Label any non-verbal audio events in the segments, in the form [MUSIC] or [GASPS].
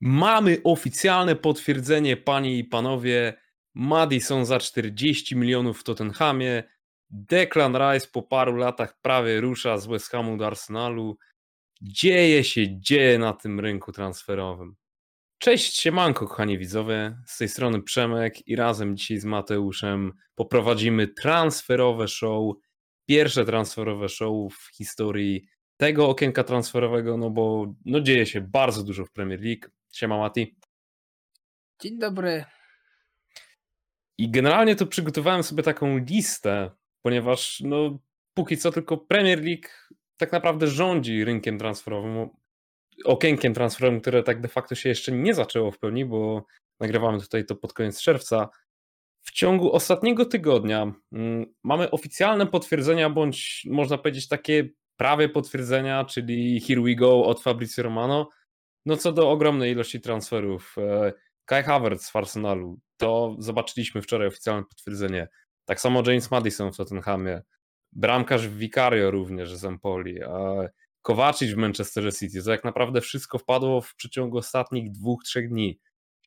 Mamy oficjalne potwierdzenie, panie i panowie. Madison za 40 milionów w Tottenhamie. Declan Rice po paru latach prawie rusza z West Hamu do Arsenalu. Dzieje się, dzieje na tym rynku transferowym. Cześć, siemanko kochani widzowie, z tej strony Przemek i razem dzisiaj z Mateuszem poprowadzimy transferowe show, pierwsze transferowe show w historii tego okienka transferowego, no bo no dzieje się bardzo dużo w Premier League. Siema Mati. Dzień dobry. I generalnie to przygotowałem sobie taką listę, ponieważ no póki co tylko Premier League tak naprawdę rządzi rynkiem transferowym, okienkiem transferowym, które tak de facto się jeszcze nie zaczęło w pełni, bo nagrywamy tutaj to pod koniec czerwca. W ciągu ostatniego tygodnia mm, mamy oficjalne potwierdzenia, bądź można powiedzieć takie prawie potwierdzenia, czyli here we go od Fabrizio Romano. No co do ogromnej ilości transferów. E, Kai Havertz w Arsenalu, to zobaczyliśmy wczoraj oficjalne potwierdzenie. Tak samo James Madison w Tottenhamie. Bramkarz w Vicario również z Empoli. Kowacic w Manchester City. To jak naprawdę wszystko wpadło w przeciągu ostatnich dwóch, trzech dni.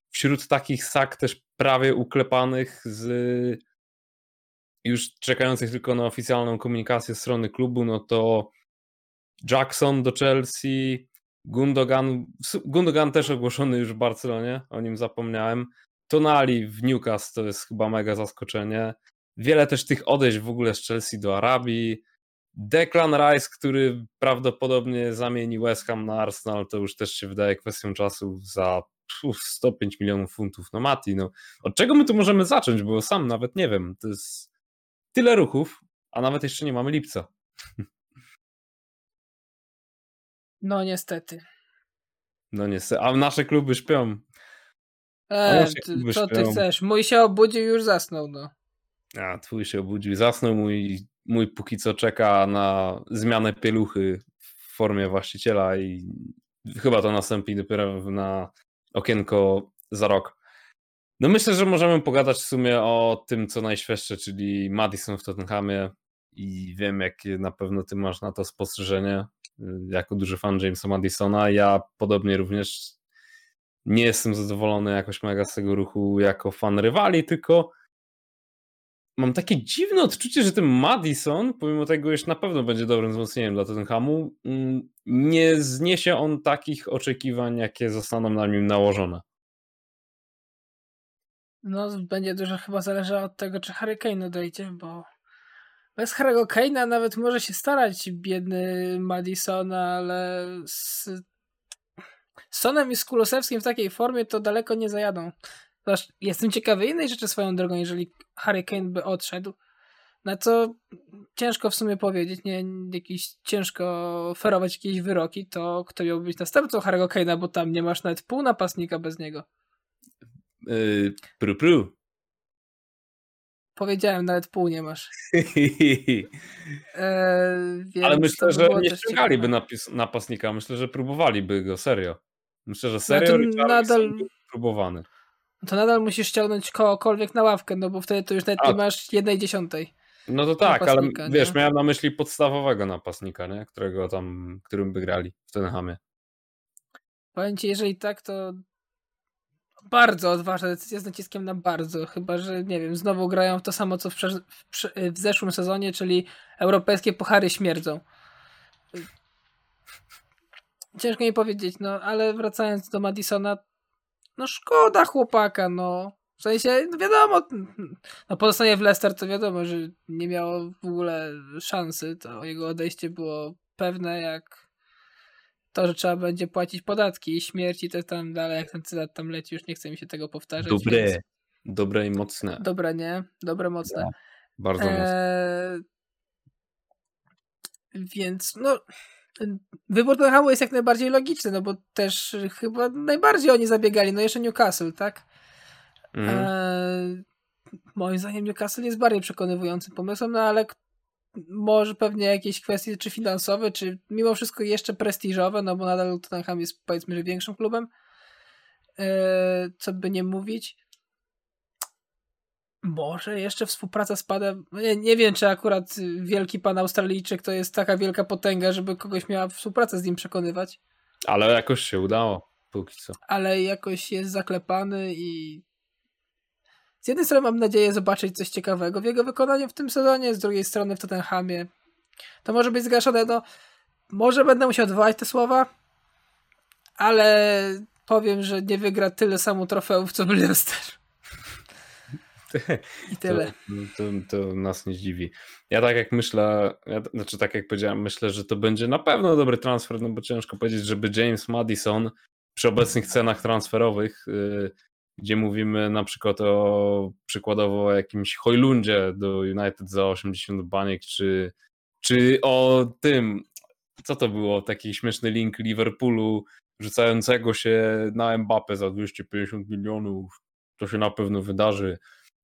Wśród takich sak też prawie uklepanych z już czekających tylko na oficjalną komunikację strony klubu, no to Jackson do Chelsea, Gundogan, Gundogan też ogłoszony już w Barcelonie, o nim zapomniałem. Tonali w Newcastle to jest chyba mega zaskoczenie. Wiele też tych odejść w ogóle z Chelsea do Arabii. Declan Rice, który prawdopodobnie zamieni West Ham na Arsenal, to już też się wydaje kwestią czasu za 105 milionów funtów. No Mati, no od czego my tu możemy zacząć, bo sam nawet nie wiem. To jest tyle ruchów, a nawet jeszcze nie mamy lipca. [LAUGHS] No niestety. No niestety, a nasze kluby śpią. E, co ty chcesz? Mój się obudził już zasnął, no. A, twój się obudził, zasnął, mój, mój póki co czeka na zmianę pieluchy w formie właściciela i chyba to nastąpi dopiero na okienko za rok. No myślę, że możemy pogadać w sumie o tym, co najświeższe, czyli Madison w Tottenhamie i wiem, jakie na pewno ty masz na to spostrzeżenie jako duży fan Jamesa Madisona. Ja podobnie również nie jestem zadowolony jakoś mega z tego ruchu jako fan rywali, tylko mam takie dziwne odczucie, że ten Madison, pomimo tego, że na pewno będzie dobrym wzmocnieniem dla Tottenhamu, mm, nie zniesie on takich oczekiwań, jakie zostaną na nim nałożone. No, będzie dużo chyba zależało od tego, czy Harry Kane odejdzie, bo bez Harry'ego Kane'a nawet może się starać biedny Madison, ale z Sonem i z Kulosewskim w takiej formie to daleko nie zajadą. Jestem ciekawy innej rzeczy swoją drogą, jeżeli Harry Kane by odszedł, na co ciężko w sumie powiedzieć, nie, jakiś ciężko ferować jakieś wyroki, to kto miałby być następcą Harry'ego Kane'a, bo tam nie masz nawet pół napastnika bez niego. Yy, pru, pru. Powiedziałem, nawet pół nie masz. [LAUGHS] e, Ale myślę, że nie ściągaliby napis, napastnika. Myślę, że próbowaliby go, serio. Myślę, że serio no nadal próbowany. To nadal musisz ściągnąć kogokolwiek na ławkę, no bo wtedy to już nawet nie masz jednej dziesiątej. No to tak, ale wiesz, miałem na myśli podstawowego napastnika, nie? którego tam, którym by grali w Tenhamie. Powiem ci, jeżeli tak, to bardzo odważna decyzja z naciskiem na bardzo, chyba że nie wiem, znowu grają w to samo co w, w, w zeszłym sezonie, czyli europejskie puchary śmierdzą. Ciężko mi powiedzieć, no ale wracając do Madisona, no szkoda chłopaka, no. W sensie, no wiadomo, no pozostanie w Leicester to wiadomo, że nie miało w ogóle szansy, to jego odejście było pewne jak to, że trzeba będzie płacić podatki i śmierci, to tam dalej, jak ten cytat tam leci, już nie chce mi się tego powtarzać. Dobre, więc... dobre i mocne. Dobre, nie? Dobre, mocne. Ja, bardzo mocne. Eee... Więc, no, wybór Tottenhamu jest jak najbardziej logiczny, no bo też chyba najbardziej oni zabiegali, no jeszcze Newcastle, tak? Mm. Eee... Moim zdaniem Newcastle jest bardziej przekonywującym pomysłem, no ale może pewnie jakieś kwestie czy finansowe, czy mimo wszystko jeszcze prestiżowe, no bo nadal Tottenham jest powiedzmy, że większym klubem, e, co by nie mówić. Może jeszcze współpraca z padem. No nie, nie wiem, czy akurat wielki pan Australijczyk to jest taka wielka potęga, żeby kogoś miała współpracę z nim przekonywać. Ale jakoś się udało. póki co. Ale jakoś jest zaklepany i z jednej strony mam nadzieję zobaczyć coś ciekawego w jego wykonaniu w tym sezonie, z drugiej strony w Tottenhamie. To może być zgaszone, no może będę musiał odwołać te słowa, ale powiem, że nie wygra tyle samo trofeów, co Leicester. [LAUGHS] I tyle. To, to, to, nas nie zdziwi. Ja tak jak myślę, ja, znaczy tak jak powiedziałem, myślę, że to będzie na pewno dobry transfer, no bo ciężko powiedzieć, żeby James Madison przy obecnych cenach transferowych, yy, gdzie mówimy na przykład o przykładowo o jakimś Hojlundzie do United za 80 baniek, czy, czy o tym, co to było, taki śmieszny link Liverpoolu rzucającego się na Mbappé za 250 milionów, to się na pewno wydarzy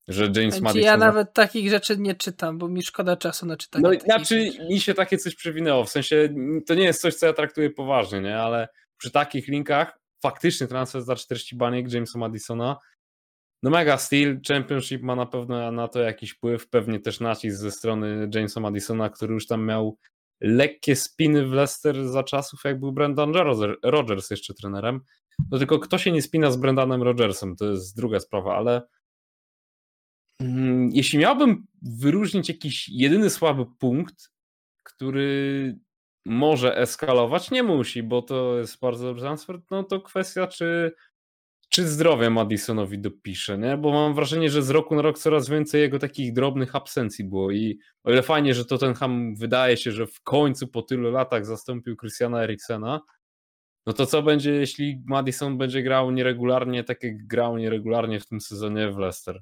że James Znaczy, Madison... Ja nawet takich rzeczy nie czytam, bo mi szkoda czasu na czytanie No znaczy rzeczy. mi się takie coś przewinęło, w sensie to nie jest coś, co ja traktuję poważnie, nie? ale przy takich linkach faktycznie transfer za 40 baniek Jamesa Madisona no mega steel, Championship ma na pewno na to jakiś wpływ, pewnie też nacisk ze strony Jamesa Madisona, który już tam miał lekkie spiny w Leicester za czasów, jak był Brendan Rodgers jeszcze trenerem. No tylko kto się nie spina z Brendanem Rodgersem, to jest druga sprawa, ale Mm, jeśli miałbym wyróżnić jakiś jedyny słaby punkt, który może eskalować, nie musi, bo to jest bardzo dobry transfer, no to kwestia, czy, czy zdrowie Madisonowi dopisze, nie? Bo mam wrażenie, że z roku na rok coraz więcej jego takich drobnych absencji było i o ile fajnie, że Tottenham wydaje się, że w końcu po tylu latach zastąpił Christiana Eriksena, no to co będzie, jeśli Madison będzie grał nieregularnie, tak jak grał nieregularnie w tym sezonie w Leicester?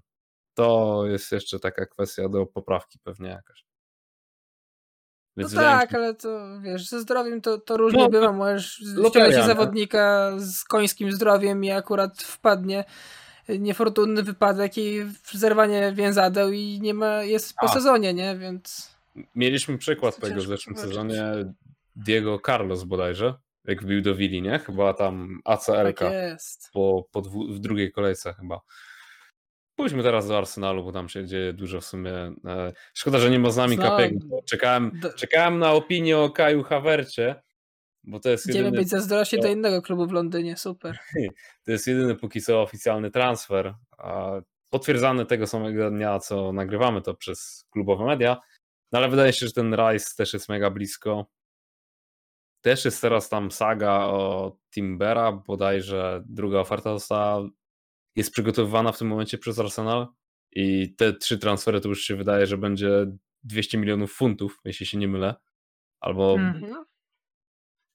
to jest jeszcze taka kwestia do poprawki pewnie jakaś. Więc no tak, ale to wiesz, ze zdrowiem to, to różnie no, bywa. Możesz ściągnąć zawodnika z końskim zdrowiem i akurat wpadnie niefortunny wypadek i zerwanie więzadeł i nie ma, jest po A. sezonie, nie? Więc... Mieliśmy przykład tego w zeszłym sezonie Diego Carlos bodajże, jak wbił do Willi, nie? Chyba tam ACL tak po, po dwu, w drugiej kolejce chyba. Pójdźmy teraz do Arsenalu, bo tam się dzieje dużo w sumie. E, szkoda, że nie ma z nami Kapego. Czekałem, czekałem na opinię o Kaju Hawercie, bo to jest Idziemy jedyny... być zazdrości do innego klubu w Londynie, super. [LAUGHS] To jest jedyny póki co oficjalny transfer, potwierdzany tego samego dnia, co nagrywamy to przez klubowe media, no ale wydaje się, że ten Rice też jest mega blisko. Też jest teraz tam saga o Timbera, bodajże druga oferta została jest przygotowywana w tym momencie przez Arsenal i te trzy transfery to już się wydaje, że będzie 200 milionów funtów, jeśli się nie mylę. Albo. Mhm.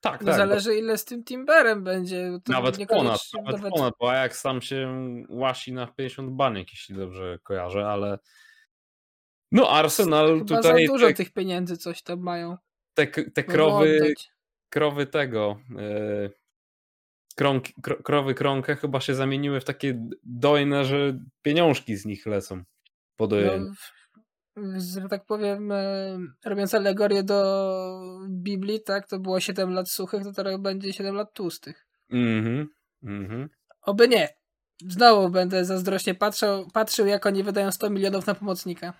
Tak, no tak. Zależy bo... ile z tym Timberem będzie. nawet ponad, nawet, nawet ponad, bo jak sam się łasi na 50 baniek, jeśli dobrze kojarzę, ale no Arsenal Chyba tutaj... za dużo te, tych pieniędzy coś tam mają. Te, te krowy, krowy tego, yy, krowy krąkę chyba się zamieniły w takie dojne, że pieniążki z nich lecą po dojeniu. No, że tak powiem, e, robiąc alegorię do Biblii, tak, to było 7 lat suchych, to teraz będzie 7 lat tłustych. Mhm, mhm. Oby nie. Znowu będę zazdrośnie patrzył, patrzył, jak oni wydają 100 milionów na pomocnika.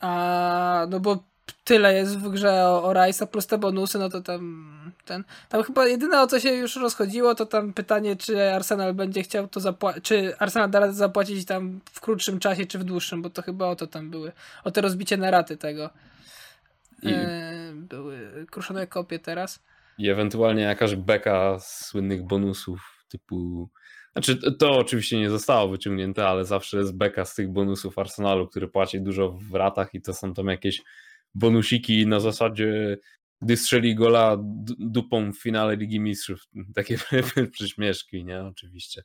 A, no bo tyle jest w grze o, o Rice'a plus te bonusy, no to tam ten. Tam chyba jedyne o co się już rozchodziło, to tam pytanie, czy Arsenal będzie chciał to zapłacić, czy Arsenal da radę zapłacić tam w krótszym czasie, czy w dłuższym, bo to chyba o to tam były. O te rozbicie na raty tego. I... E, były kruszone kopie teraz. I ewentualnie jakaś beka słynnych bonusów typu. Znaczy, to oczywiście nie zostało wyciągnięte, ale zawsze jest beka z tych bonusów Arsenalu, który płaci dużo w ratach i to są tam jakieś bonusiki na zasadzie gdy strzeli gola dupą w finale Ligi Mistrzów. [LAUGHS] Takie [LAUGHS] przyśmieszki, nie? Oczywiście.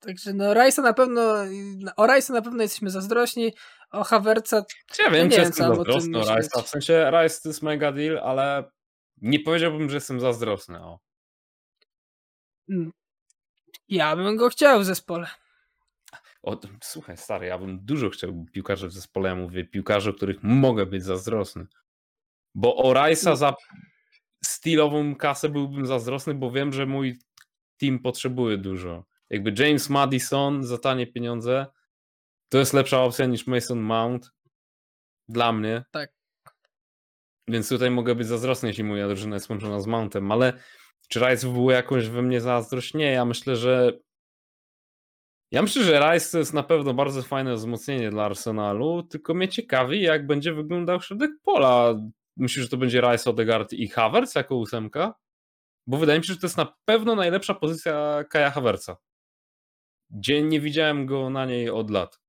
Także no Rajsa na pewno, o Rajsa na pewno jesteśmy zazdrośni, o Hawerca ja wiem, nie wiem, co zazdrosny o Rajsa. W sensie Rajs to jest mega deal, ale nie powiedziałbym, że jestem zazdrosny. O. Mm. Ja bym go chciał w zespole. O, słuchaj, stary, ja bym dużo chciał piłkarzy w zespole. Ja mówię piłkarzy, o których mogę być zazdrosny. Bo o Rice'a za stylową kasę byłbym zazdrosny, bo wiem, że mój team potrzebuje dużo. Jakby James Madison za tanie pieniądze to jest lepsza opcja niż Mason Mount. Dla mnie. Tak. Więc tutaj mogę być zazdrosny, jeśli moja drużyna jest łączona z Mountem, ale czy Rice wywołuje jakąś we mnie zazdrość? Nie, ja myślę, że ja myślę, że Rice to jest na pewno bardzo fajne wzmocnienie dla Arsenalu, tylko mnie ciekawi, jak będzie wyglądał środek pola. Myślisz, że to będzie Rice, Odegaard i Havertz jako ósemka? Bo wydaje mi się, że to jest na pewno najlepsza pozycja Kaja Havertza. Gdzie nie widziałem go na niej od lat.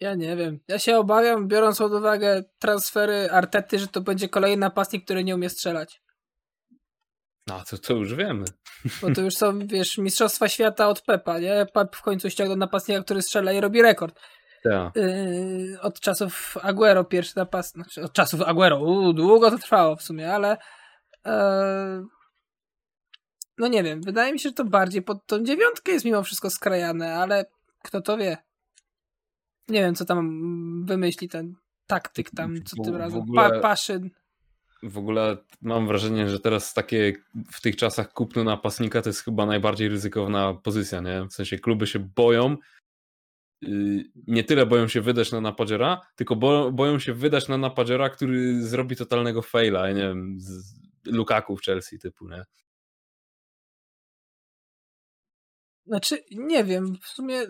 Ja nie wiem. Ja się obawiam, biorąc pod uwagę transfery Artety, że to będzie kolejny napastnik, który nie umie strzelać. No, to, to już wiemy. Bo to już są, wiesz, mistrzostwa świata od Pepa, nie? Pep w końcu ściągnął napastnika, który strzela i robi rekord. Tak. Yy, od czasów Aguero pierwszy napastnik. Znaczy od czasów Aguero. Uu, długo to trwało w sumie, ale yy, no nie wiem. Wydaje mi się, że to bardziej pod tą dziewiątkę jest mimo wszystko skrajane, ale kto to wie. Nie wiem, co tam wymyśli ten taktyk tam, co tym razem. ogóle- Pa, paszyn. W ogóle mam wrażenie, że teraz takie w tych czasach kupno napastnika to jest chyba najbardziej ryzykowna pozycja, nie? W sensie kluby się boją, yy, nie tyle boją się wydać na napadziera, tylko bo, boją się wydać na napadziera, który zrobi totalnego faila, ja nie wiem, z Lukaku w Chelsea typu, nie? Znaczy, nie wiem, w sumie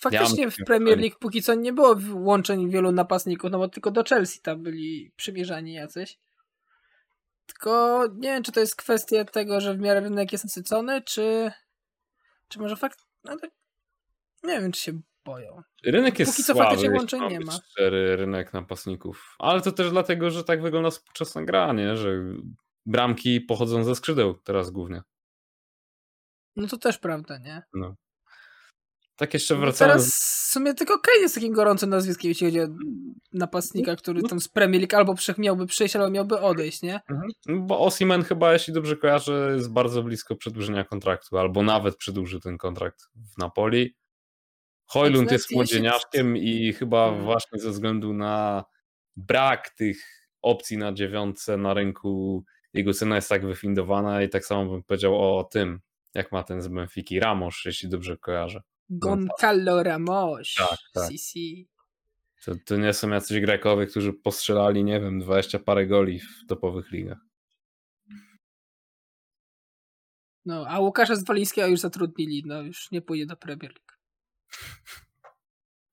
faktycznie mam w Premier. League póki co nie było łączeń wielu napastników, no bo tylko do Chelsea tam byli przymierzani jacyś. Tylko nie wiem, czy to jest kwestia tego, że w miarę rynek jest nasycony, czy, czy może fakt, no tak, nie wiem, czy się boją. Rynek jest Póki co słaby, faktycznie jeśli łączeń nie ma. Szczery rynek napastników. Ale to też dlatego, że tak wygląda współczesna gra, nie? Że bramki pochodzą ze skrzydeł teraz głównie. No to też prawda, nie? No. Tak jeszcze No wracając... teraz w sumie tylko Kane jest takim gorącym nazwiskiem, jeśli chodzi o napastnika, który No. tam z Premier League albo miałby przyjść, albo miałby odejść, nie? Mhm. No Bo Osimen chyba, jeśli dobrze kojarzę, jest bardzo blisko przedłużenia kontraktu, albo nawet przedłuży ten kontrakt w Napoli. Hojlund Znaczy, jest młodzieniaszkiem i chyba Hmm. właśnie ze względu na brak tych opcji na dziewiątce na rynku jego cena jest tak wyfindowana i tak samo bym powiedział o tym, jak ma ten z Benfiki, Ramos, jeśli dobrze kojarzę. Goncalo Ramos. Tak, tak. Sisi. To, to nie są jacyś Grekowie, którzy postrzelali, nie wiem, 20 parę goli w topowych ligach. No, a Łukasza Zwalińskiego już zatrudnili, no już nie pójdzie do Premier League.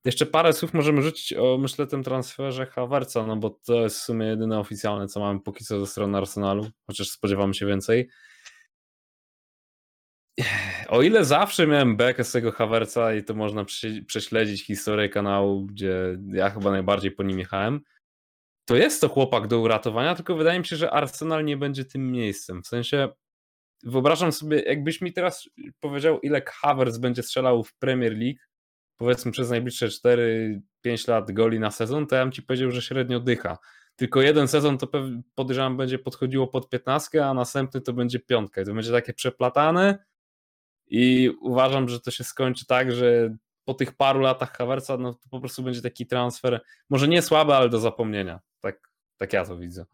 Jeszcze parę słów możemy rzucić o, myślę, tym transferze Havertza, no bo to jest w sumie jedyne oficjalne, co mamy póki co ze strony Arsenalu, chociaż spodziewamy się więcej. O ile zawsze miałem bekę z tego Havertza i to można prze- prześledzić historię kanału, gdzie ja chyba najbardziej po nim jechałem, to jest to chłopak do uratowania, tylko wydaje mi się, że Arsenal nie będzie tym miejscem. W sensie wyobrażam sobie, jakbyś mi teraz powiedział, ile Havertz będzie strzelał w Premier League, powiedzmy przez najbliższe 4-5 lat goli na sezon, to ja bym ci powiedział, że średnio dycha. Tylko jeden sezon to podejrzewam będzie podchodziło pod 15, a następny to będzie piątka. I to będzie takie przeplatane i uważam, że to się skończy tak, że po tych paru latach Havertza no to po prostu będzie taki transfer, może nie słaby, ale do zapomnienia. Tak, tak ja to widzę.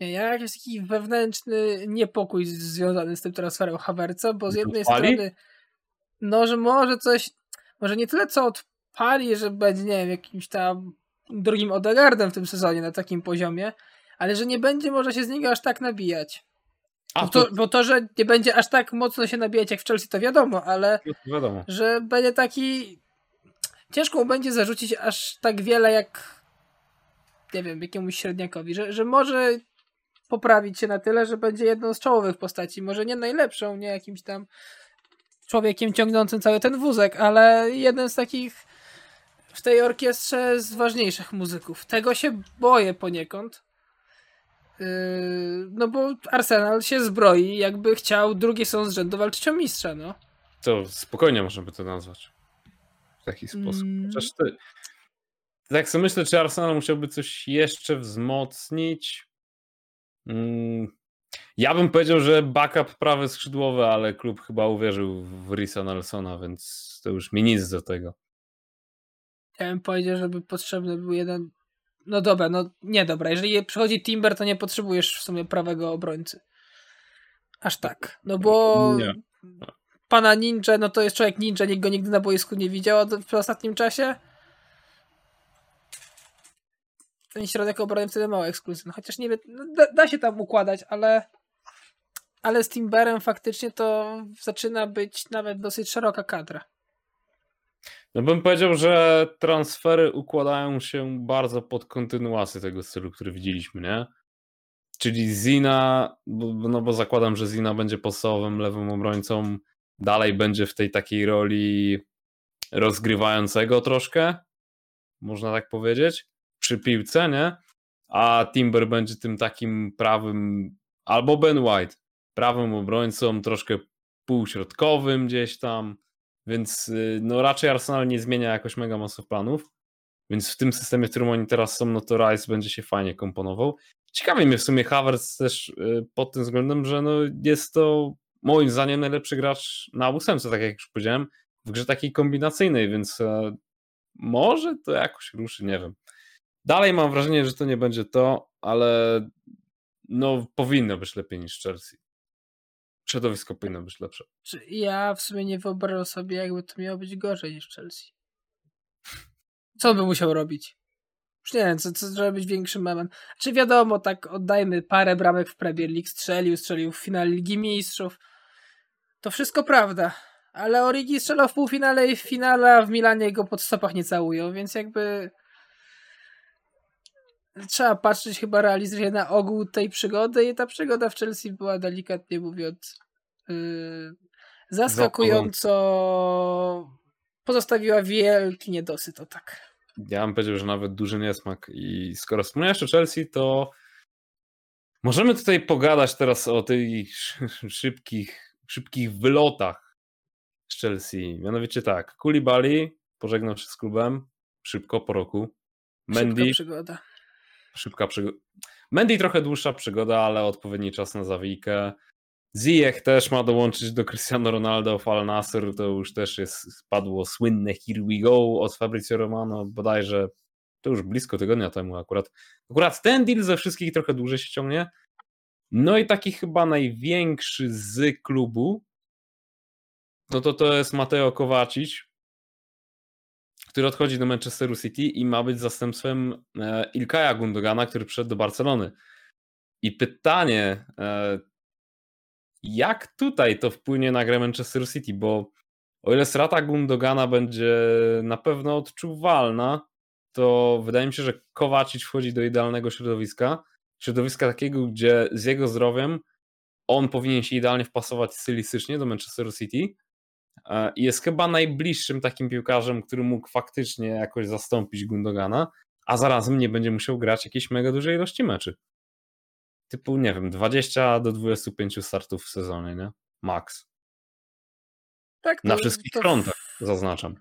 Ja jakiś taki wewnętrzny niepokój związany z tym transferem Havertza, bo z jednej Odpali? strony no, że może coś, może nie tyle co odpali, że będzie, nie wiem, jakimś tam drugim Odegardem w tym sezonie na takim poziomie, ale że nie będzie może się z niego aż tak nabijać. A Bo to, bo to, że nie będzie aż tak mocno się nabijać jak w Chelsea, to wiadomo, ale wiadomo. że będzie taki. Ciężko mu będzie zarzucić aż tak wiele jak. Nie wiem, jakiemuś średniakowi, że, że może poprawić się na tyle, że będzie jedną z czołowych postaci. Może nie najlepszą, nie jakimś tam człowiekiem ciągnącym cały ten wózek, ale jeden z takich w tej orkiestrze z ważniejszych muzyków. Tego się boję poniekąd. Yy, no bo Arsenal się zbroi, jakby chciał drugi sezon z rzędu walczyć o mistrza, no. To spokojnie można by to nazwać. W taki sposób. Mm. Chociaż ty, tak sobie myślę, czy Arsenal musiałby coś jeszcze wzmocnić. Mm, Ja bym powiedział, że backup prawy skrzydłowy, ale klub chyba uwierzył w Risa Nelsona, więc to już mi nic do tego. Ja bym powiedział, żeby potrzebny był jeden. No dobra, no nie dobra. Jeżeli przychodzi Timber, to nie potrzebujesz w sumie prawego obrońcy. Aż tak. No bo Nie. pana ninja, no to jest człowiek ninja, nikt go nigdy na boisku nie widział w ostatnim czasie. ten środek wtedy mało ekskluzywny. Chociaż nie wiem, no, da, da, się tam układać, ale ale z Timberem faktycznie to zaczyna być nawet dosyć szeroka kadra. No bym powiedział, że transfery układają się bardzo pod kontynuację tego stylu, który widzieliśmy, nie? Czyli Zina, no bo zakładam, że Zina będzie podstawowym lewym obrońcą, dalej będzie w tej takiej roli rozgrywającego troszkę, można tak powiedzieć, przy piłce, nie? A Timber będzie tym takim prawym, albo Ben White, prawym obrońcą, troszkę półśrodkowym gdzieś tam, więc y, no raczej Arsenal nie zmienia jakoś mega mocno planów, więc w tym systemie, w którym oni teraz są, no to Rice będzie się fajnie komponował. Ciekawi mnie w sumie Havertz też y, pod tym względem, że no jest to moim zdaniem najlepszy gracz na ósemce, tak jak już powiedziałem, w grze takiej kombinacyjnej, więc e, może to jakoś ruszy, nie wiem. Dalej mam wrażenie, że to nie będzie to, ale no powinno być lepiej niż Chelsea. Środowisko powinno być lepsze. Ja w sumie nie wyobrażam sobie, jakby to miało być gorzej niż Chelsea. Co by musiał robić? Już nie wiem, co, co trzeba być większym memem. Czy wiadomo, tak oddajmy parę bramek w Premier League, strzelił, strzelił w finale Ligi Mistrzów. To wszystko prawda. Ale Origi strzelał w półfinale i w finale, a w Milanie go pod stopach nie całują, więc jakby trzeba patrzeć chyba realistycznie na ogół tej przygody i ta przygoda w Chelsea była delikatnie mówiąc yy, zaskakująco pozostawiła wielki niedosyt, o tak. Ja bym powiedział, że nawet duży niesmak i skoro wspomniałeś o Chelsea, to możemy tutaj pogadać teraz o tych [LAUGHS] szybkich, szybkich wylotach z Chelsea. Mianowicie tak, Koulibaly pożegnał się z klubem szybko po roku. Mendy, szybka przygoda szybka przygoda. Mendy trochę dłuższa przygoda, ale odpowiedni czas na zawijkę. Ziyech też ma dołączyć do Cristiano Ronaldo w to już też jest, padło słynne here we go od Fabrizio Romano, bodajże to już blisko tygodnia temu akurat. Akurat ten deal ze wszystkich trochę dłużej się ciągnie. No i taki chyba największy z klubu, no to to jest Mateo Kowacic, który odchodzi do Manchesteru City i ma być zastępstwem e, Ilkaja Gundogana, który przyszedł do Barcelony. I pytanie, e, jak tutaj to wpłynie na grę Manchesteru City, bo o ile strata Gundogana będzie na pewno odczuwalna, to wydaje mi się, że Kowacic wchodzi do idealnego środowiska, środowiska takiego, gdzie z jego zdrowiem on powinien się idealnie wpasować stylistycznie do Manchesteru City, jest chyba najbliższym takim piłkarzem, który mógł faktycznie jakoś zastąpić Gundogana, a zarazem nie będzie musiał grać jakiejś mega dużej ilości meczy. Typu, nie wiem, 20 do 25 startów w sezonie, nie? Max. Tak, to, Na wszystkich to... frontach, zaznaczam.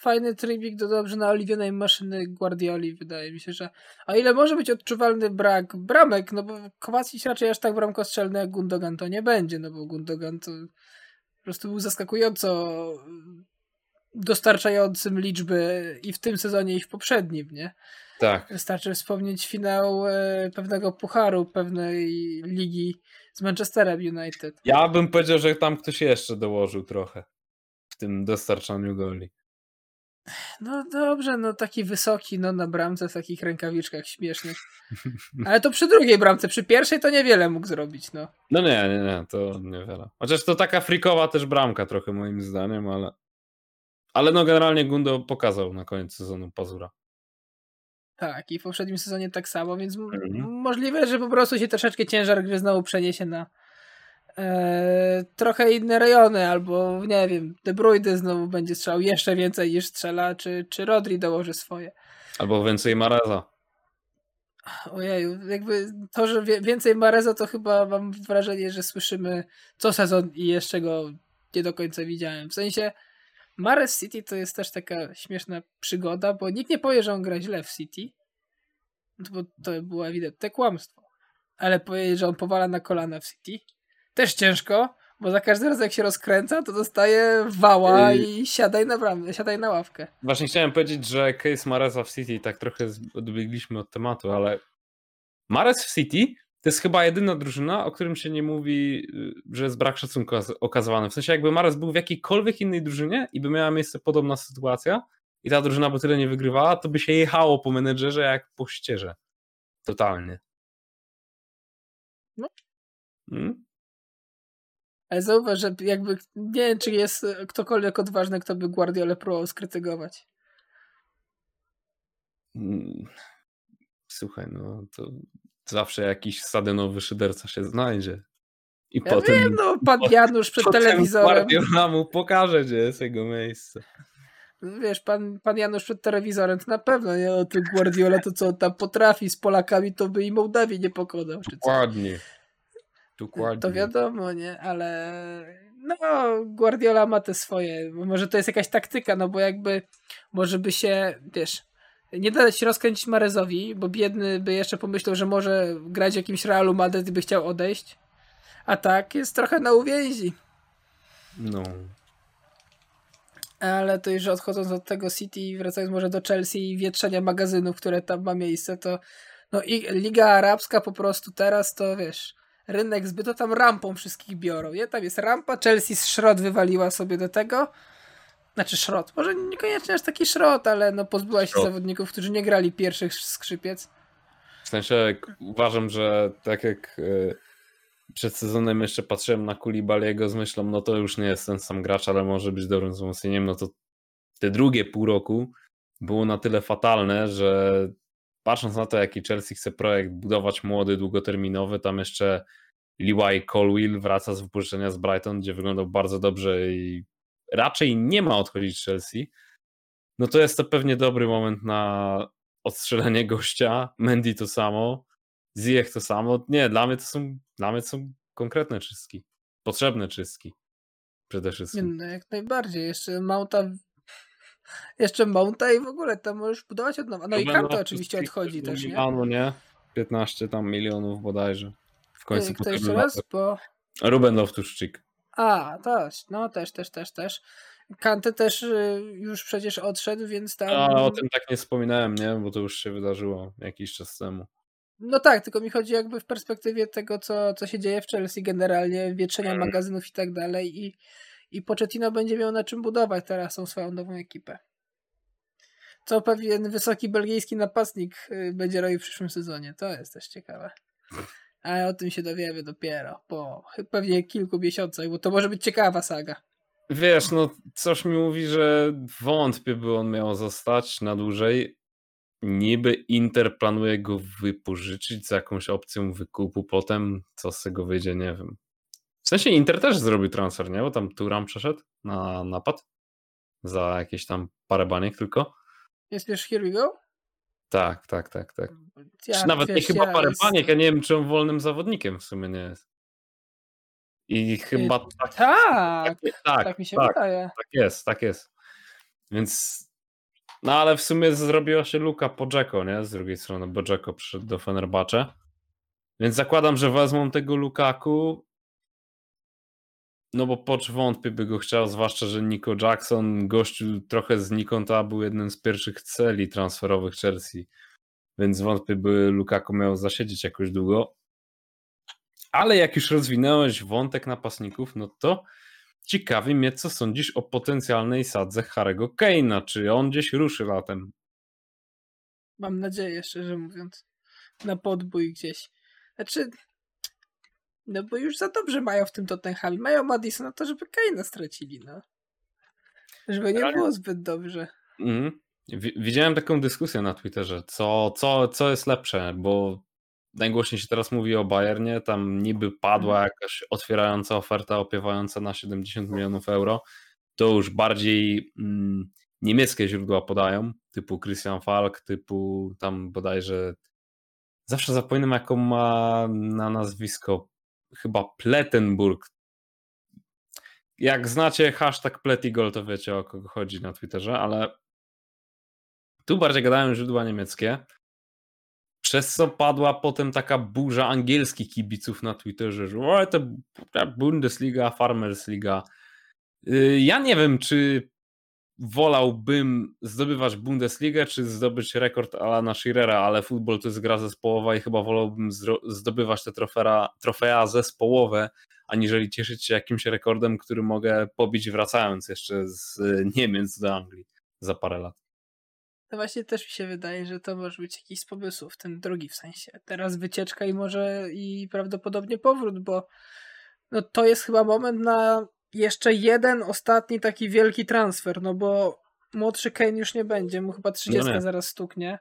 Fajny trybik do dobrze naoliwionej maszyny Guardioli, wydaje mi się, że o ile może być odczuwalny brak bramek, no bo Kowacic raczej aż tak bramkostrzelny jak Gundogan to nie będzie, no bo Gundogan to po prostu był zaskakująco dostarczającym liczby i w tym sezonie, i w poprzednim, nie? Tak. Wystarczy wspomnieć finał e, pewnego pucharu, pewnej ligi z Manchesterem United. Ja bym powiedział, że tam ktoś jeszcze dołożył trochę w tym dostarczaniu goli. No dobrze, no taki wysoki, no na bramce w takich rękawiczkach śmiesznych. [LAUGHS] Ale to przy drugiej bramce, przy pierwszej to niewiele mógł zrobić, no. No nie, nie, nie, to niewiele. Chociaż to taka frikowa też bramka trochę moim zdaniem, ale ale no generalnie Gundo pokazał na koniec sezonu pazura. Tak, i w poprzednim sezonie tak samo, więc mhm. możliwe, że po prostu się troszeczkę ciężar gry znowu przeniesie na e, trochę inne rejony, albo nie wiem, De Bruyne znowu będzie strzelał jeszcze więcej niż strzela, czy, czy Rodri dołoży swoje. Albo więcej Mareza. Ojeju, jakby to, że więcej Mareza, to chyba mam wrażenie, że słyszymy co sezon i jeszcze go nie do końca widziałem. W sensie Mares City to jest też taka śmieszna przygoda, bo nikt nie powie, że on gra źle w City, bo to było ewidentne kłamstwo. Ale powiedzieć, że on powala na kolana w City, też ciężko, bo za każdym razem jak się rozkręca, to dostaje wała i siadaj na bramę, siadaj na ławkę. Właśnie chciałem powiedzieć, że case Mareza w City, tak trochę odbiegliśmy od tematu, ale Mares w City to jest chyba jedyna drużyna, o którym się nie mówi, y, że jest brak szacunku okazywany. W sensie jakby Mares był w jakiejkolwiek innej drużynie i by miała miejsce podobna sytuacja, i ta drużyna by tyle nie wygrywała, to by się jechało po menedżerze jak po ścieże. Totalnie. No. Hmm? Ale zauważ, że jakby nie wiem, czy jest ktokolwiek odważny, kto by Guardiolę próbował skrytykować. Mm. Słuchaj, no to zawsze jakiś sadenowy szyderca się znajdzie. I Ja potem, wiem, no, pan Janusz przed potem telewizorem. Guardiola mu pokaże, gdzie jest jego miejsce. Wiesz, pan, pan Janusz przed telewizorem to na pewno nie o tym Guardiola, to co on tam potrafi z Polakami, to by i Mołdawii nie pokonał, czy co. Dokładnie. Dokładnie. To wiadomo, nie, ale no Guardiola ma te swoje, może to jest jakaś taktyka, no bo jakby może by się, wiesz, nie dać się rozkręcić Marezowi, bo biedny by jeszcze pomyślał, że może grać w jakimś Realu Madrid i by chciał odejść, a tak jest trochę na uwięzi. No. Ale to już odchodząc od tego City i wracając może do Chelsea i wietrzenia magazynów, które tam ma miejsce, to no i Liga Arabska po prostu teraz to wiesz, rynek zbyt to tam rampą wszystkich biorą, nie? Tam jest rampa, Chelsea z szrot wywaliła sobie do tego, znaczy szrot, może niekoniecznie aż taki szrot, ale no pozbyła się Szrot. zawodników, którzy nie grali pierwszych skrzypiec. W sensie uważam, że tak jak e, przed sezonem jeszcze patrzyłem na Kulibaliego z myślą, no to już nie jest ten sam gracz, ale może być dobrym wzmocnieniem, no to te drugie pół roku było na tyle fatalne, że patrząc na to, jaki Chelsea chce projekt budować młody, długoterminowy, tam jeszcze Levi Colwill wraca z wypożyczenia z Brighton, gdzie wyglądał bardzo dobrze i raczej nie ma odchodzić Chelsea, no to jest to pewnie dobry moment na odstrzelenie gościa. Mendy to samo, Ziyech to samo. Nie, dla mnie to są, dla mnie to są konkretne czystki. Potrzebne czystki. Przede Nie, wszystkim. no jak najbardziej, jeszcze Mounta jeszcze Mounta i w ogóle tam możesz budować od nowa. No i Kanto oczywiście odchodzi też, nie? Milanu, nie? 15 tam milionów bodajże. W końcu Kto jeszcze raz? Bo Ruben Loftus-Cheek. A, też, no też, też, też, też. Kante też y, już przecież odszedł, więc tam. Ale o tym tak nie wspominałem, nie? Bo to już się wydarzyło jakiś czas temu. No tak, tylko mi chodzi jakby w perspektywie tego, co, co się dzieje w Chelsea generalnie, wietrzenia Mm. magazynów i tak dalej. I, I Pochettino będzie miał na czym budować teraz tą swoją nową ekipę. Co pewien wysoki belgijski napastnik y, będzie robił w przyszłym sezonie. To jest też ciekawe. Ale o tym się dowiemy dopiero po pewnie kilku miesiącach, bo to może być ciekawa saga. Wiesz, no coś mi mówi, że wątpię, by on miał zostać na dłużej. Niby Inter planuje go wypożyczyć z jakąś opcją wykupu potem. Co z tego wyjdzie, nie wiem. W sensie Inter też zrobił transfer, nie? Bo tam Turam przeszedł na napad za jakieś tam parę baniek tylko. Jest już Here We Go? Tak, tak, tak, tak. Ja, nawet nie wiesz, chyba ja parę jest- baniek, ja nie wiem, czy on wolnym zawodnikiem w sumie nie jest. I chyba tak, Tak, tak, tak mi się tak, wydaje. tak jest, tak jest. Więc no ale w sumie zrobiła się luka po Dzeko, nie? Z drugiej strony, bo Dzeko przyszedł do Fenerbahce. Więc zakładam, że wezmą tego Lukaku. No bo Pocz wątpię by go chciał, zwłaszcza, że Nico Jackson, gościu trochę znikąd, był jednym z pierwszych celi transferowych Chelsea. Więc wątpię by Lukaku miał zasiedzieć jakoś długo. Ale jak już rozwinąłeś wątek napastników, no to ciekawi mnie, co sądzisz o potencjalnej sadze Harego Kane'a. Czy on gdzieś ruszy latem? Mam nadzieję, szczerze mówiąc. Na podbój gdzieś. Znaczy, no bo już za dobrze mają w tym Tottenhamie. Mają Madisona to, żeby Kane'a stracili, no. Żeby nie Realnie- było zbyt dobrze. Mhm. Wi- Widziałem taką dyskusję na Twitterze, co, co, co jest lepsze, bo najgłośniej się teraz mówi o Bayernie, tam niby padła jakaś otwierająca oferta opiewająca na 70 milionów euro, to już bardziej mm, niemieckie źródła podają, typu Christian Falk, typu tam bodajże, zawsze zapominam jaką ma na nazwisko, chyba Plettenburg. Jak znacie hashtag Pletigol, to wiecie o kogo chodzi na Twitterze, ale tu bardziej gadają źródła niemieckie, przez co padła potem taka burza angielskich kibiców na Twitterze, że o, to Bundesliga, Farmers Liga. Y, Ja nie wiem, czy wolałbym zdobywać Bundesligę, czy zdobyć rekord Alana Shearera, ale futbol to jest gra zespołowa i chyba wolałbym zdobywać te trofea, trofea zespołowe, aniżeli cieszyć się jakimś rekordem, który mogę pobić wracając jeszcze z Niemiec do Anglii za parę lat. No właśnie też mi się wydaje, że to może być jakiś z pomysłów, ten drugi w sensie. Teraz wycieczka i może i prawdopodobnie powrót, bo no to jest chyba moment na jeszcze jeden ostatni taki wielki transfer, no bo młodszy Kane już nie będzie, mu chyba 30 No nie. zaraz stuknie.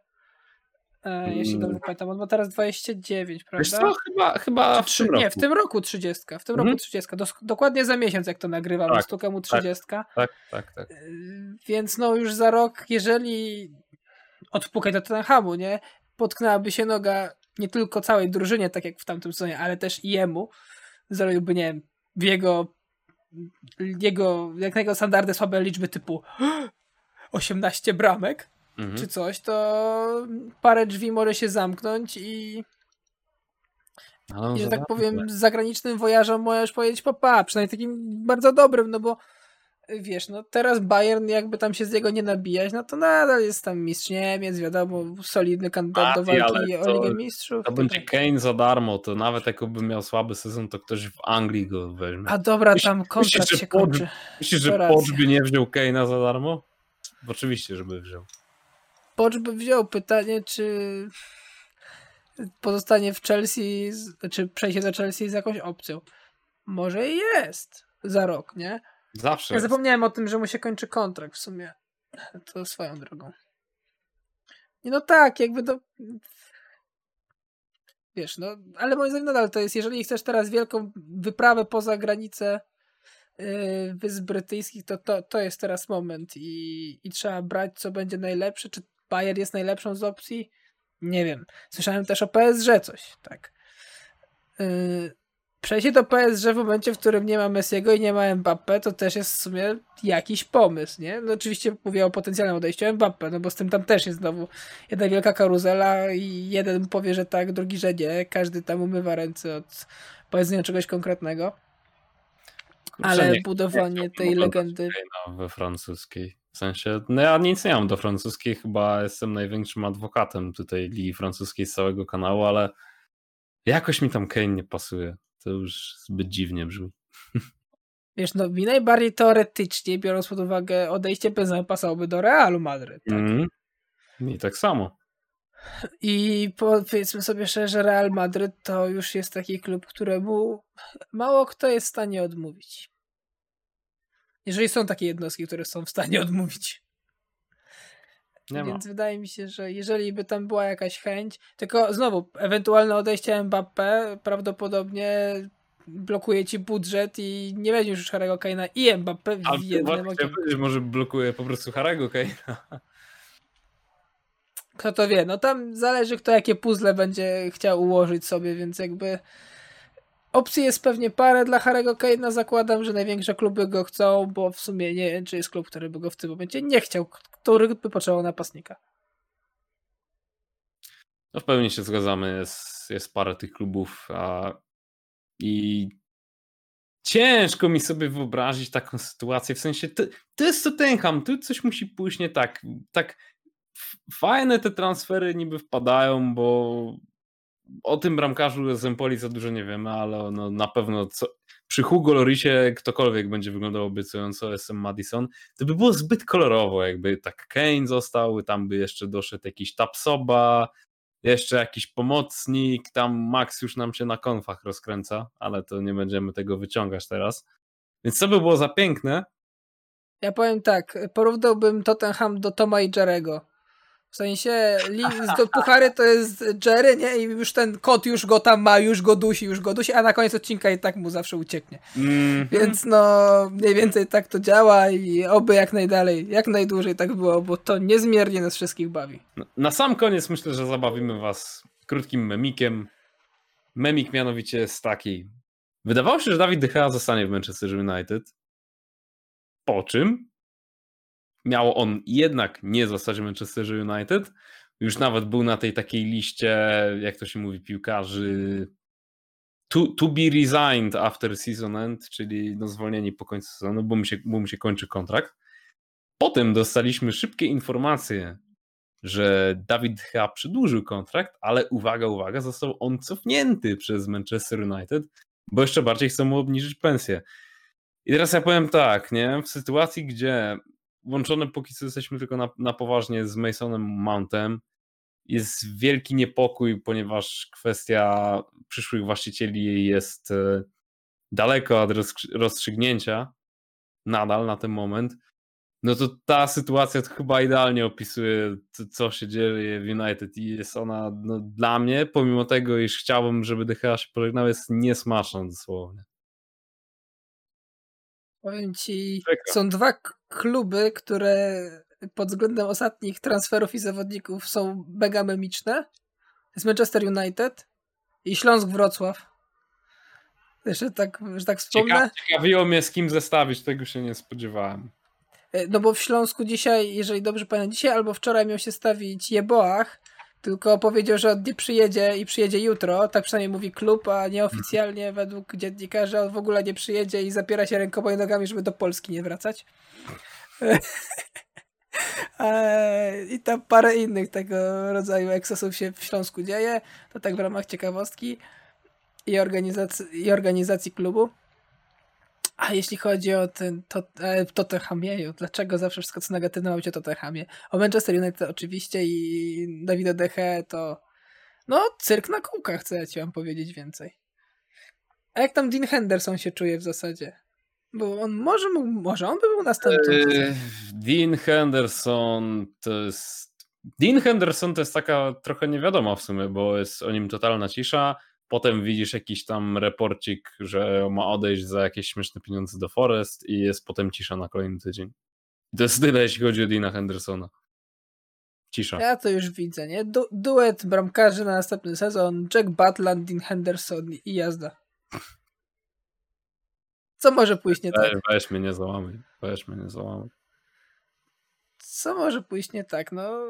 E, jeśli Mm. dobrze pamiętam, on ma teraz 29, Wiesz prawda? co, chyba, chyba w tym nie, roku. w tym roku 30. W tym Mhm. roku 30. Dos- dokładnie za miesiąc, jak to nagrywam, Tak, stuka mu 30. Tak, tak, tak. Yy, Więc no już za rok, jeżeli odpukać do Tottenhamu, nie? Potknęłaby się noga nie tylko całej drużynie, tak jak w tamtym sezonie, ale też i jemu. Zrobiłby, nie wiem, w jego, jego jak na jego standardy słabe liczby typu [GASPS] 18 bramek Mhm. czy coś, to parę drzwi może się zamknąć i, on i że tak powiem, zagranicznym wojażom możesz powiedzieć papa, przynajmniej takim bardzo dobrym, no bo wiesz, no teraz Bayern jakby tam się z niego nie nabijać, no to nadal jest tam mistrz Niemiec, wiadomo, solidny kandydat do walki o Ligę Mistrzów. To będzie Kane za darmo, to nawet jakby miał słaby sezon, to ktoś w Anglii go weźmie. A dobra, tam kontrakt myślisz, się pod- kończy. Myślisz, że. Poch by nie wziął Kane'a za darmo? Oczywiście, żeby wziął. Pocz by wziął pytanie, czy pozostanie w Chelsea, czy przejście do Chelsea z jakąś opcją. Może i jest za rok, nie? Zawsze. Ja jest. zapomniałem o tym, że mu się kończy kontrakt w sumie. [LAUGHS] To swoją drogą. Nie, No tak, jakby to. Wiesz, no, ale moim zdaniem nadal to jest, jeżeli chcesz teraz wielką wyprawę poza granicę yy, Wysp Brytyjskich, to, to to jest teraz moment i, i trzeba brać, co będzie najlepsze. Czy Bayer jest najlepszą z opcji? Nie wiem. Słyszałem też o PSG coś, tak. Yy, przejście do PSG w momencie, w którym nie ma Messiego i nie ma Mbappé, to też jest w sumie jakiś pomysł, nie? No oczywiście mówię o potencjalnym odejściu Mbappé, no bo z tym tam też jest znowu jedna wielka karuzela i jeden powie, że tak, drugi, że nie. Każdy tam umywa ręce od powiedzenia czegoś konkretnego. Kurczę, ale nie- budowanie nie tej chciałbym legendy... Kane'a we francuskiej. W sensie, no ja nic nie mam do francuskiej, chyba jestem największym adwokatem tutaj ligi francuskiej z całego kanału, ale jakoś mi tam Kane nie pasuje. To już zbyt dziwnie brzmi. Wiesz, no mi najbardziej teoretycznie, biorąc pod uwagę odejście Benzema, pasowałoby do Realu Madryt. Tak? Mm. I tak samo. I powiedzmy sobie szczerze, Real Madryt to już jest taki klub, któremu mało kto jest w stanie odmówić. Jeżeli są takie jednostki, które są w stanie odmówić. Nie ma. Więc wydaje mi się, że jeżeli by tam była jakaś chęć, tylko znowu, ewentualne odejście Mbappé prawdopodobnie blokuje ci budżet i nie weźmiesz już Harry'ego Kane'a i Mbappé w jednym powiedzieć, może blokuje po prostu Harego Kane'a. Kto to wie, no tam zależy kto jakie puzzle będzie chciał ułożyć sobie, więc jakby opcji jest pewnie parę dla Harry'ego Kane'a, zakładam, że największe kluby go chcą, bo w sumie nie wiem, czy jest klub, który by go w tym momencie nie chciał, który by potrzebował napastnika. No w pełni się zgadzamy, jest, jest parę tych klubów a, i ciężko mi sobie wyobrazić taką sytuację, w sensie to, to jest Tottenham, tu coś musi pójść nie tak, tak fajne te transfery niby wpadają, bo o tym bramkarzu z Empoli za dużo nie wiemy, ale no, na pewno co, przy Hugo Lorisie ktokolwiek będzie wyglądał obiecująco, SM Madison, to by było zbyt kolorowo, jakby tak Kane został, tam by jeszcze doszedł jakiś Tapsoba, jeszcze jakiś pomocnik, tam Max już nam się na konfach rozkręca, ale to nie będziemy tego wyciągać teraz. Więc co by było za piękne? Ja powiem tak, porównałbym Tottenham do Toma i Jerego. W sensie, do puchary to jest Jerry, nie? I już ten kot już go tam ma, już go dusi, już go dusi, a na koniec odcinka i tak mu zawsze ucieknie. Mm, Więc no, mniej więcej tak to działa i oby jak najdalej, jak najdłużej tak było, bo to niezmiernie nas wszystkich bawi. Na sam koniec myślę, że zabawimy was krótkim memikiem. Memik mianowicie jest taki. Wydawało się, że Dawid Gea zostanie w Manchester United. Po czym miał on jednak nie zostać w Manchester United. Już nawet był na tej takiej liście, jak to się mówi, piłkarzy to, to be resigned after season end, czyli no zwolnieni po końcu sezonu, bo mu, się, bo mu się kończy kontrakt. Potem dostaliśmy szybkie informacje, że Dawid Gea przedłużył kontrakt, ale uwaga, uwaga, został on cofnięty przez Manchester United, bo jeszcze bardziej chcą mu obniżyć pensję. I teraz ja powiem tak, nie? W sytuacji, gdzie łączone póki co jesteśmy tylko na, na poważnie z Masonem Mountem. Jest wielki niepokój, ponieważ kwestia przyszłych właścicieli jest e, daleko od rozstrzygnięcia nadal na ten moment. No to ta sytuacja to chyba idealnie opisuje, co się dzieje w United i jest ona no, dla mnie, pomimo tego, iż chciałbym, żeby DH się pożegnał, jest niesmaczna dosłownie. Powiem ci, Czeka. są dwa kluby, które pod względem ostatnich transferów i zawodników są mega memiczne. To jest Manchester United i Śląsk Wrocław. Jeszcze tak, że tak wspomnę. ciekawiło mnie z kim zestawić, tego się nie spodziewałem. E, no bo w Śląsku dzisiaj, jeżeli dobrze pamiętam, dzisiaj albo wczoraj miał się stawić Jeboach, tylko powiedział, że on nie przyjedzie i przyjedzie jutro, tak przynajmniej mówi klub, a nieoficjalnie mhm. według dziennikarza on w ogóle nie przyjedzie i zapiera się rękoma i nogami, żeby do Polski nie wracać. [LAUGHS] E, I tam parę innych tego rodzaju eksosów się w Śląsku dzieje. To tak w ramach ciekawostki i organizacji, i organizacji klubu. A jeśli chodzi o ten to, e, dlaczego zawsze wszystko co negatywne ma być o Tottenhamie? O Manchester United oczywiście i Davida Deche to no cyrk na kółkach, co ja ci mam powiedzieć więcej. A jak tam Dean Henderson się czuje w zasadzie? Bo on może, może on by był następny. Eee, Dean Henderson to jest. Dean Henderson to jest taka trochę niewiadoma w sumie, bo jest o nim totalna cisza. Potem widzisz jakiś tam reporcik, że ma odejść za jakieś śmieszne pieniądze do Forest i jest potem cisza na kolejny tydzień. To jest tyle, jeśli chodzi o Dina Hendersona. Cisza. Ja to już widzę, nie? Du duet bramkarzy na następny sezon. Jack Butland, Dean Henderson i jazda. Co może pójść nie tak? Weź mnie nie załamuj. Weź mnie nie załamuj co może pójść nie tak? No,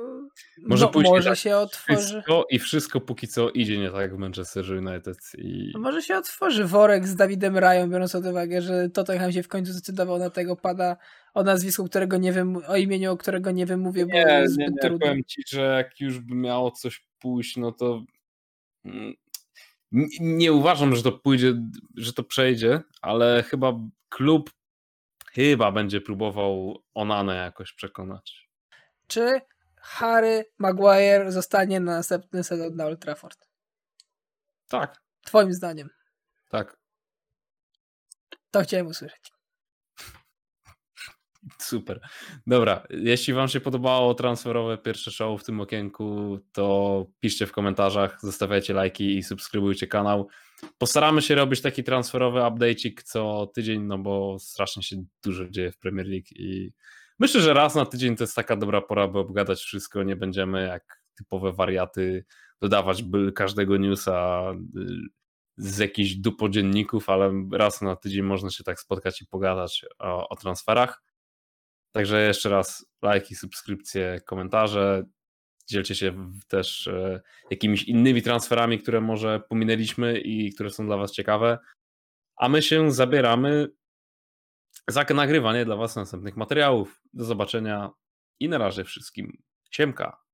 może, no, pójść może tak. się otworzy. Wszystko I wszystko póki co idzie nie tak w Manchester United. I... No może się otworzy worek z Dawidem Rają, biorąc pod uwagę, że Tottenham się w końcu zdecydował na tego pada o nazwisku, którego nie wiem, o imieniu, o którego nie wymówię, bo nie, jest zbyt nie, nie, trudne. Powiem ci, że jak już by miało coś pójść, no to mm, nie uważam, że to pójdzie, że to przejdzie, ale chyba klub chyba będzie próbował Onanę jakoś przekonać. Czy Harry Maguire zostanie na następny sezon na Old Trafford? Tak. Twoim zdaniem? Tak. To chciałem usłyszeć. [LAUGHS] Super. Dobra, jeśli Wam się podobało transferowe pierwsze show w tym okienku, to piszcie w komentarzach, zostawiajcie lajki i subskrybujcie kanał. Postaramy się robić taki transferowy update'ik co tydzień, no bo strasznie się dużo dzieje w Premier League i myślę, że raz na tydzień to jest taka dobra pora, by obgadać wszystko. Nie będziemy jak typowe wariaty dodawać każdego newsa y, z jakichś dupodzienników, ale raz na tydzień można się tak spotkać i pogadać o, o transferach. Także jeszcze raz lajki, subskrypcje, komentarze. Dzielcie się też e, jakimiś innymi transferami, które może pominęliśmy i które są dla Was ciekawe. A my się zabieramy za nagrywanie dla Was następnych materiałów. Do zobaczenia i na razie wszystkim. Siemka.